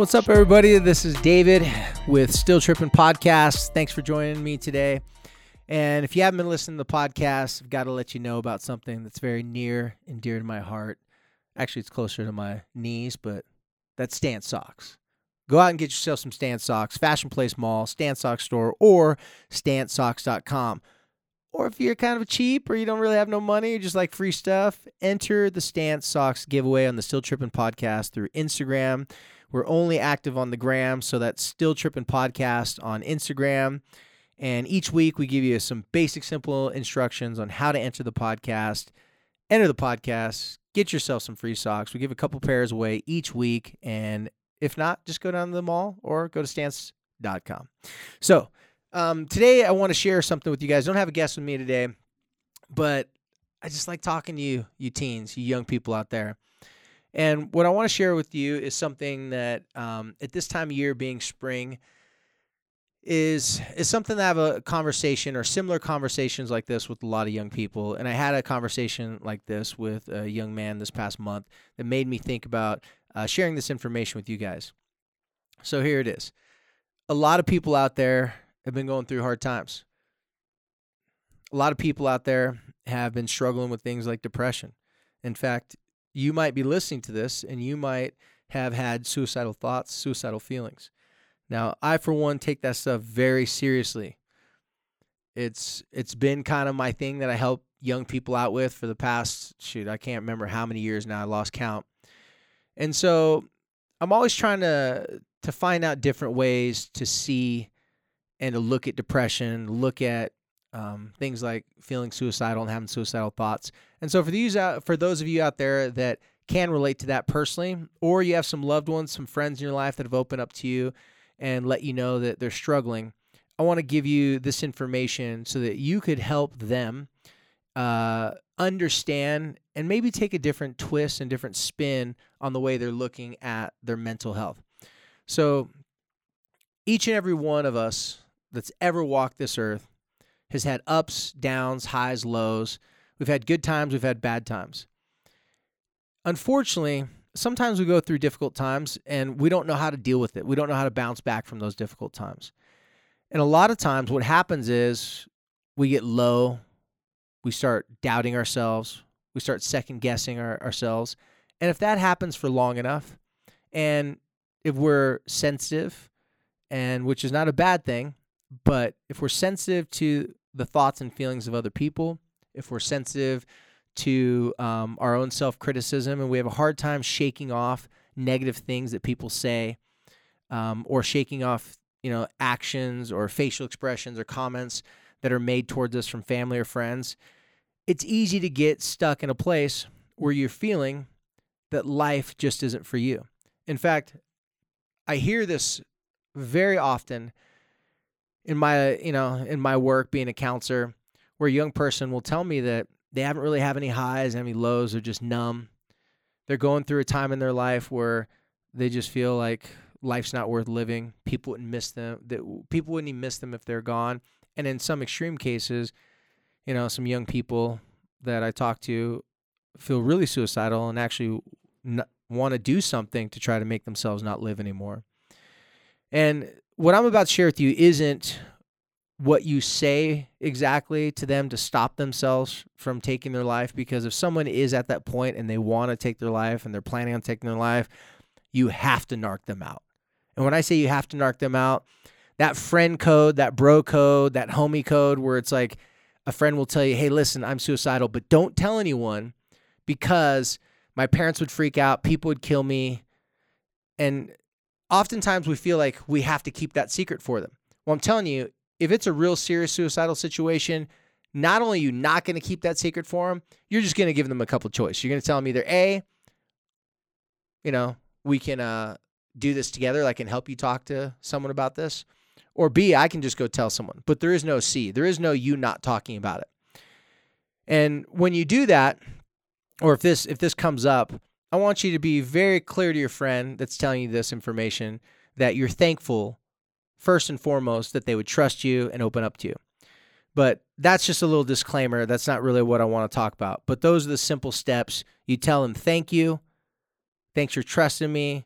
What's up, everybody? This is David with Still Tripping Podcast. Thanks for joining me today. And if you haven't been listening to the podcast, I've got to let you know about something that's very near and dear to my heart. Actually, it's closer to my knees, but that's Stance Socks. Go out and get yourself some Stance Socks, Fashion Place Mall, Stance Socks Store, or StanceSocks.com. Or if you're kind of cheap or you don't really have no money, you just like free stuff, enter the Stance Socks giveaway on the Still Tripping podcast through Instagram. We're only active on the gram, so that's Still Tripping Podcast on Instagram. And each week we give you some basic, simple instructions on how to enter the podcast. Enter the podcast, get yourself some free socks. We give a couple pairs away each week. And if not, just go down to the mall or go to stance.com. So um, today I want to share something with you guys. I don't have a guest with me today, but I just like talking to you, you teens, you young people out there. And what I want to share with you is something that um, at this time of year, being spring, is is something that I have a conversation or similar conversations like this with a lot of young people. And I had a conversation like this with a young man this past month that made me think about uh, sharing this information with you guys. So here it is. A lot of people out there have been going through hard times. A lot of people out there have been struggling with things like depression. In fact, you might be listening to this and you might have had suicidal thoughts, suicidal feelings. Now, I for one take that stuff very seriously. It's it's been kind of my thing that I help young people out with for the past shoot, I can't remember how many years now, I lost count. And so I'm always trying to to find out different ways to see and to look at depression, look at um, things like feeling suicidal and having suicidal thoughts. And so for these out, for those of you out there that can relate to that personally, or you have some loved ones, some friends in your life that have opened up to you and let you know that they're struggling, I want to give you this information so that you could help them uh, understand and maybe take a different twist and different spin on the way they're looking at their mental health. So each and every one of us that's ever walked this earth has had ups, downs, highs, lows. We've had good times, we've had bad times. Unfortunately, sometimes we go through difficult times and we don't know how to deal with it. We don't know how to bounce back from those difficult times. And a lot of times, what happens is we get low, we start doubting ourselves, we start second guessing our, ourselves. And if that happens for long enough, and if we're sensitive, and which is not a bad thing, but if we're sensitive to the thoughts and feelings of other people, if we're sensitive to um, our own self criticism, and we have a hard time shaking off negative things that people say, um, or shaking off you know actions or facial expressions or comments that are made towards us from family or friends, it's easy to get stuck in a place where you're feeling that life just isn't for you. In fact, I hear this very often in my you know in my work being a counselor where a young person will tell me that they haven't really have any highs any lows they're just numb. They're going through a time in their life where they just feel like life's not worth living. People wouldn't miss them that people wouldn't even miss them if they're gone. And in some extreme cases you know some young people that i talk to feel really suicidal and actually want to do something to try to make themselves not live anymore. And what I'm about to share with you isn't what you say exactly to them to stop themselves from taking their life because if someone is at that point and they want to take their life and they're planning on taking their life, you have to narc them out. And when I say you have to narc them out, that friend code, that bro code, that homie code where it's like a friend will tell you, "Hey, listen, I'm suicidal, but don't tell anyone because my parents would freak out, people would kill me." And oftentimes we feel like we have to keep that secret for them. Well, I'm telling you, if it's a real serious suicidal situation, not only are you not going to keep that secret for them, you're just going to give them a couple choices. You're going to tell them either A, you know, we can uh, do this together. I can help you talk to someone about this. Or B, I can just go tell someone. But there is no C. There is no you not talking about it. And when you do that, or if this if this comes up, I want you to be very clear to your friend that's telling you this information that you're thankful, first and foremost, that they would trust you and open up to you. But that's just a little disclaimer. That's not really what I want to talk about. But those are the simple steps. You tell them, thank you. Thanks for trusting me.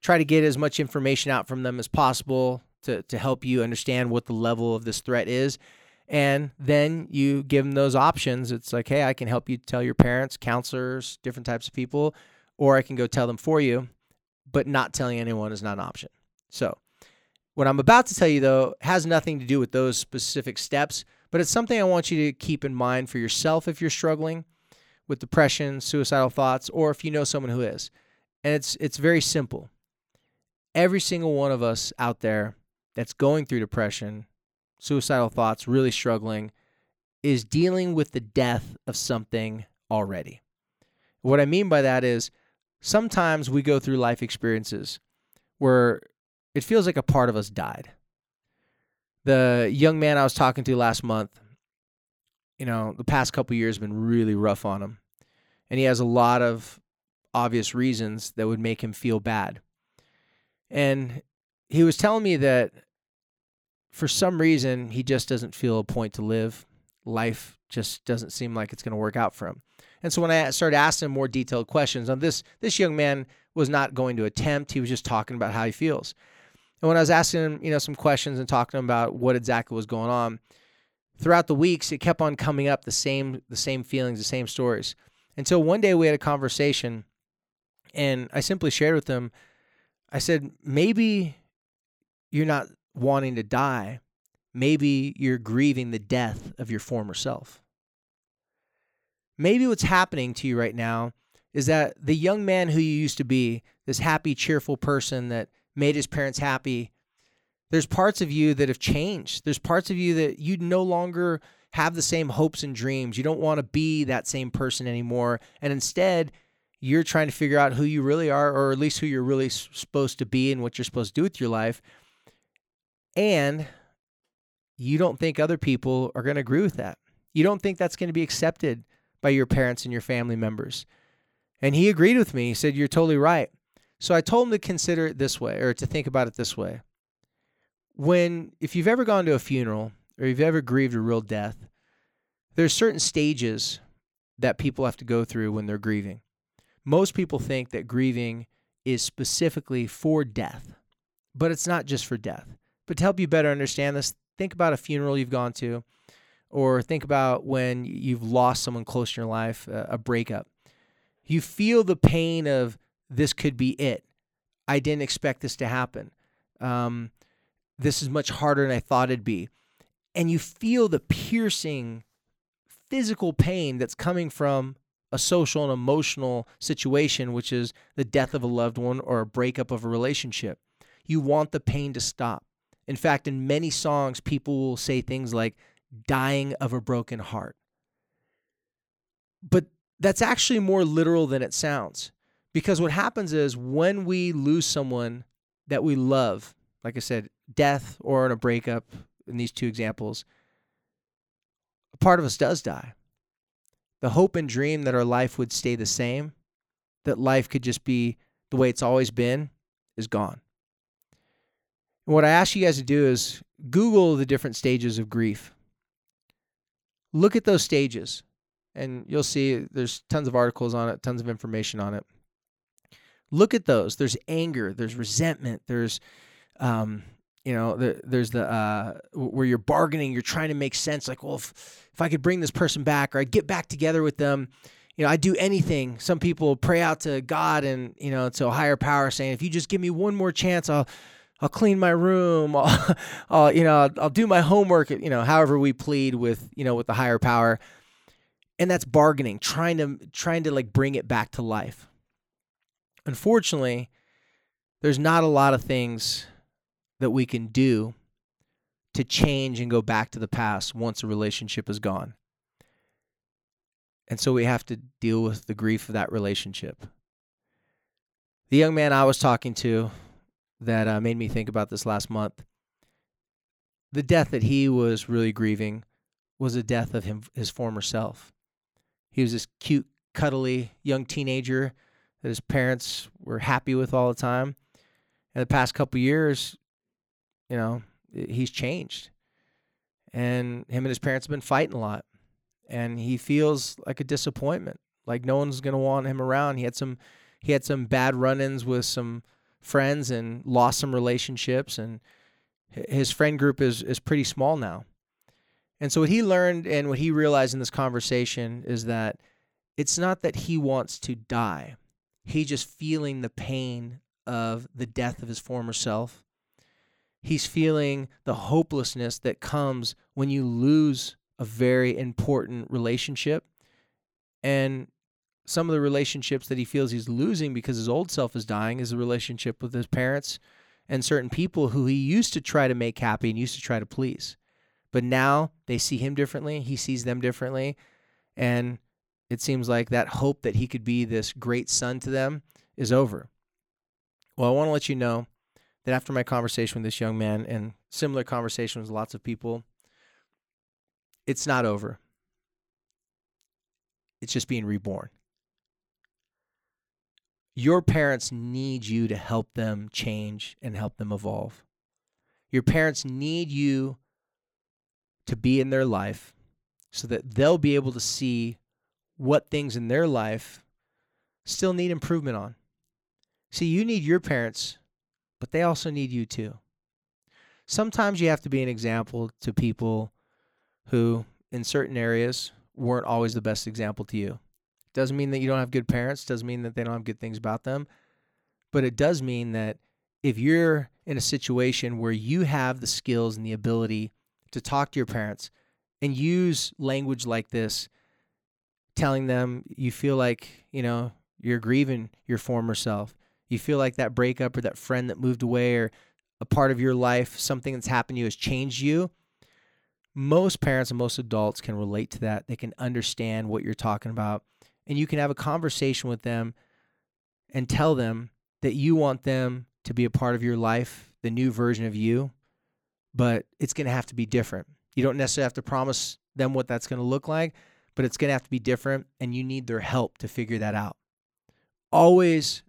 try to get as much information out from them as possible to, to help you understand what the level of this threat is. And then you give them those options. It's like, hey, I can help you tell your parents, counselors, different types of people, or I can go tell them for you. But not telling anyone is not an option. So, what I'm about to tell you, though, has nothing to do with those specific steps, but it's something I want you to keep in mind for yourself if you're struggling with depression, suicidal thoughts, or if you know someone who is. And it's it's very simple. Every single one of us out there that's going through depression, suicidal thoughts, really struggling, is dealing with the death of something already. What I mean by that is sometimes we go through life experiences where it feels like a part of us died. The young man I was talking to last month, you know, the past couple years have been really rough on him. And he has a lot of obvious reasons that would make him feel bad. And he was telling me that for some reason, he just doesn't feel a point to live. Life just doesn't seem like it's going to work out for him. And so when I started asking him more detailed questions on this, this young man was not going to attempt. He was just talking about how he feels. And when I was asking him, you know, some questions and talking about what exactly was going on, throughout the weeks, it kept on coming up the same, the same feelings, the same stories. Until one day we had a conversation, and I simply shared with him. I said, maybe you're not wanting to die, maybe you're grieving the death of your former self. Maybe what's happening to you right now is that the young man who you used to be, this happy, cheerful person that made his parents happy, there's parts of you that have changed. There's parts of you that you no longer have the same hopes and dreams. You don't want to be that same person anymore. And instead, you're trying to figure out who you really are, or at least who you're really supposed to be and what you're supposed to do with your life and you don't think other people are going to agree with that. You don't think that's going to be accepted by your parents and your family members. And he agreed with me. He said, You're totally right. So I told him to consider it this way or to think about it this way. When, if you've ever gone to a funeral or you've ever grieved a real death, there's certain stages that people have to go through when they're grieving. Most people think that grieving is specifically for death, but it's not just for death. But to help you better understand this, think about a funeral you've gone to, or think about when you've lost someone close in your life, a breakup. You feel the pain of this could be it. I didn't expect this to happen. Um, this is much harder than I thought it'd be. And you feel the piercing physical pain that's coming from a social and emotional situation, which is the death of a loved one or a breakup of a relationship. You want the pain to stop. In fact, in many songs, people will say things like dying of a broken heart. But that's actually more literal than it sounds. Because what happens is when we lose someone that we love, like I said, death or in a breakup, in these two examples, a part of us does die. The hope and dream that our life would stay the same, that life could just be the way it's always been, is gone. And what I ask you guys to do is Google the different stages of grief. Look at those stages, and you'll see there's tons of articles on it, tons of information on it. Look at those. There's anger, there's resentment, there's, um, you know, the, there's the uh, where you're bargaining, you're trying to make sense. Like, well, if, if I could bring this person back, or I'd get back together with them, you know, I'd do anything. Some people pray out to God and you know to a higher power, saying, if you just give me one more chance, I'll I'll clean my room. I'll, I'll you know, I'll, I'll, do my homework. You know, however we plead with, you know, with the higher power, and that's bargaining, trying to trying to like bring it back to life. Unfortunately, there's not a lot of things that we can do to change and go back to the past once a relationship is gone. And so we have to deal with the grief of that relationship. The young man I was talking to that uh, made me think about this last month. The death that he was really grieving was the death of him, his former self. He was this cute, cuddly young teenager that his parents were happy with all the time. And the past couple years, you know, he's changed. And him and his parents have been fighting a lot. And he feels like a disappointment. Like no one's gonna want him around. He had some he had some bad run ins with some friends and lost some relationships and his friend group is is pretty small now. And so what he learned and what he realized in this conversation is that it's not that he wants to die. He's just feeling the pain of the death of his former self. He's feeling the hopelessness that comes when you lose a very important relationship. And some of the relationships that he feels he's losing because his old self is dying is the relationship with his parents and certain people who he used to try to make happy and used to try to please. But now they see him differently, he sees them differently, and it seems like that hope that he could be this great son to them is over. Well, I want to let you know that after my conversation with this young man and similar conversations with lots of people, it's not over. It's just being reborn. Your parents need you to help them change and help them evolve. Your parents need you to be in their life so that they'll be able to see what things in their life still need improvement on. See, you need your parents, but they also need you too. Sometimes you have to be an example to people who, in certain areas, weren't always the best example to you. Doesn't mean that you don't have good parents, doesn't mean that they don't have good things about them. But it does mean that if you're in a situation where you have the skills and the ability to talk to your parents and use language like this, telling them you feel like, you know, you're grieving your former self. You feel like that breakup or that friend that moved away or a part of your life, something that's happened to you has changed you. Most parents and most adults can relate to that. They can understand what you're talking about and you can have a conversation with them and tell them that you want them to be a part of your life, the new version of you, but it's going to have to be different. You don't necessarily have to promise them what that's going to look like, but it's going to have to be different, and you need their help to figure that out. Always,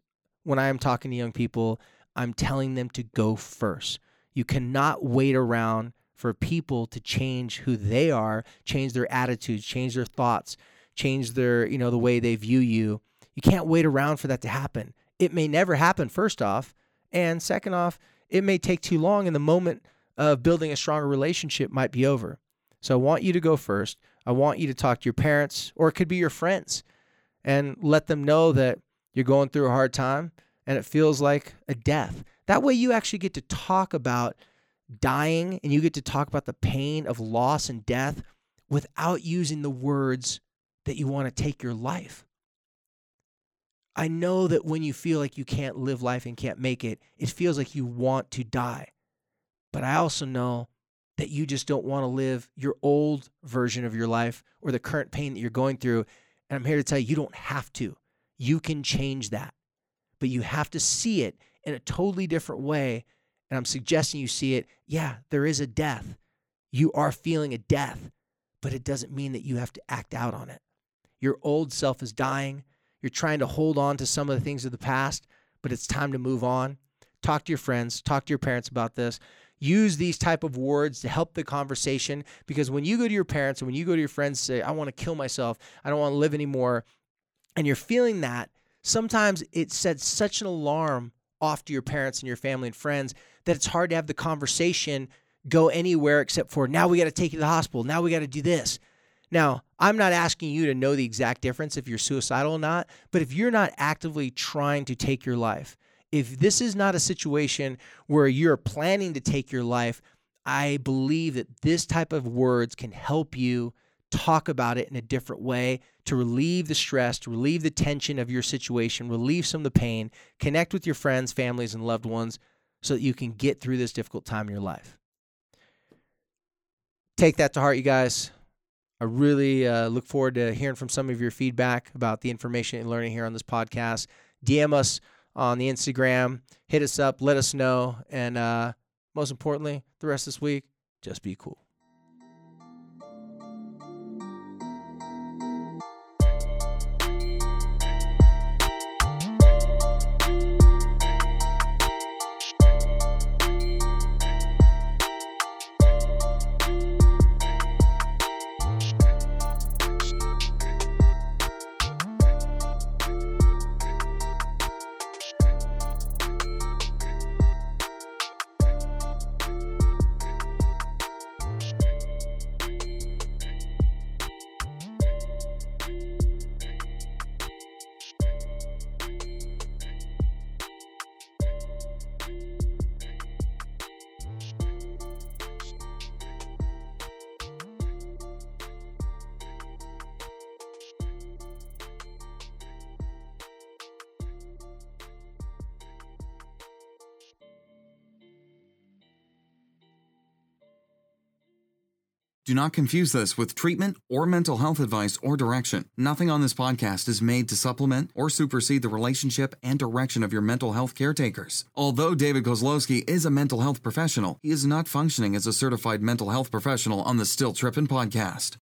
when I am talking to young people, I'm telling them to go first. You cannot wait around for people to change who they are, change their attitudes, change their thoughts, change their, you know, the way they view you. You can't wait around for that to happen. It may never happen, first off. And second off, it may take too long and the moment of building a stronger relationship might be over. So I want you to go first. I want you to talk to your parents, or it could be your friends, and let them know that you're going through a hard time and it feels like a death. That way, you actually get to talk about dying and you get to talk about the pain of loss and death without using the words that you want to take your life. I know that when you feel like you can't live life and can't make it, it feels like you want to die. But I also know that you just don't want to live your old version of your life or the current pain that you're going through. And I'm here to tell you, you don't have to. You can change that. But you have to see it in a totally different way. And I'm suggesting you see it. Yeah, there is a death. You are feeling a death, but it doesn't mean that you have to act out on it. Your old self is dying. You're trying to hold on to some of the things of the past, but it's time to move on. Talk to your friends, talk to your parents about this. Use these type of words to help the conversation because when you go to your parents and when you go to your friends say, "I want to kill myself. I don't want to live anymore." And you're feeling that, sometimes it sets such an alarm off to your parents and your family and friends that it's hard to have the conversation go anywhere except for now we got to take you to the hospital. Now we got to do this. Now, I'm not asking you to know the exact difference if you're suicidal or not, but if you're not actively trying to take your life, if this is not a situation where you're planning to take your life, I believe that this type of words can help you talk about it in a different way to relieve the stress, to relieve the tension of your situation, relieve some of the pain, connect with your friends, families, and loved ones so that you can get through this difficult time in your life. Take that to heart, you guys. I really uh, look forward to hearing from some of your feedback about the information and learning here on this podcast. DM us on the Instagram, hit us up, let us know, and uh, most importantly, the rest of this week, just be cool. Do not confuse this with treatment or mental health advice or direction. Nothing on this podcast is made to supplement or supersede the relationship and direction of your mental health caretakers. Although David Kozlowski is a mental health professional, he is not functioning as a certified mental health professional on the Still Trippin' podcast.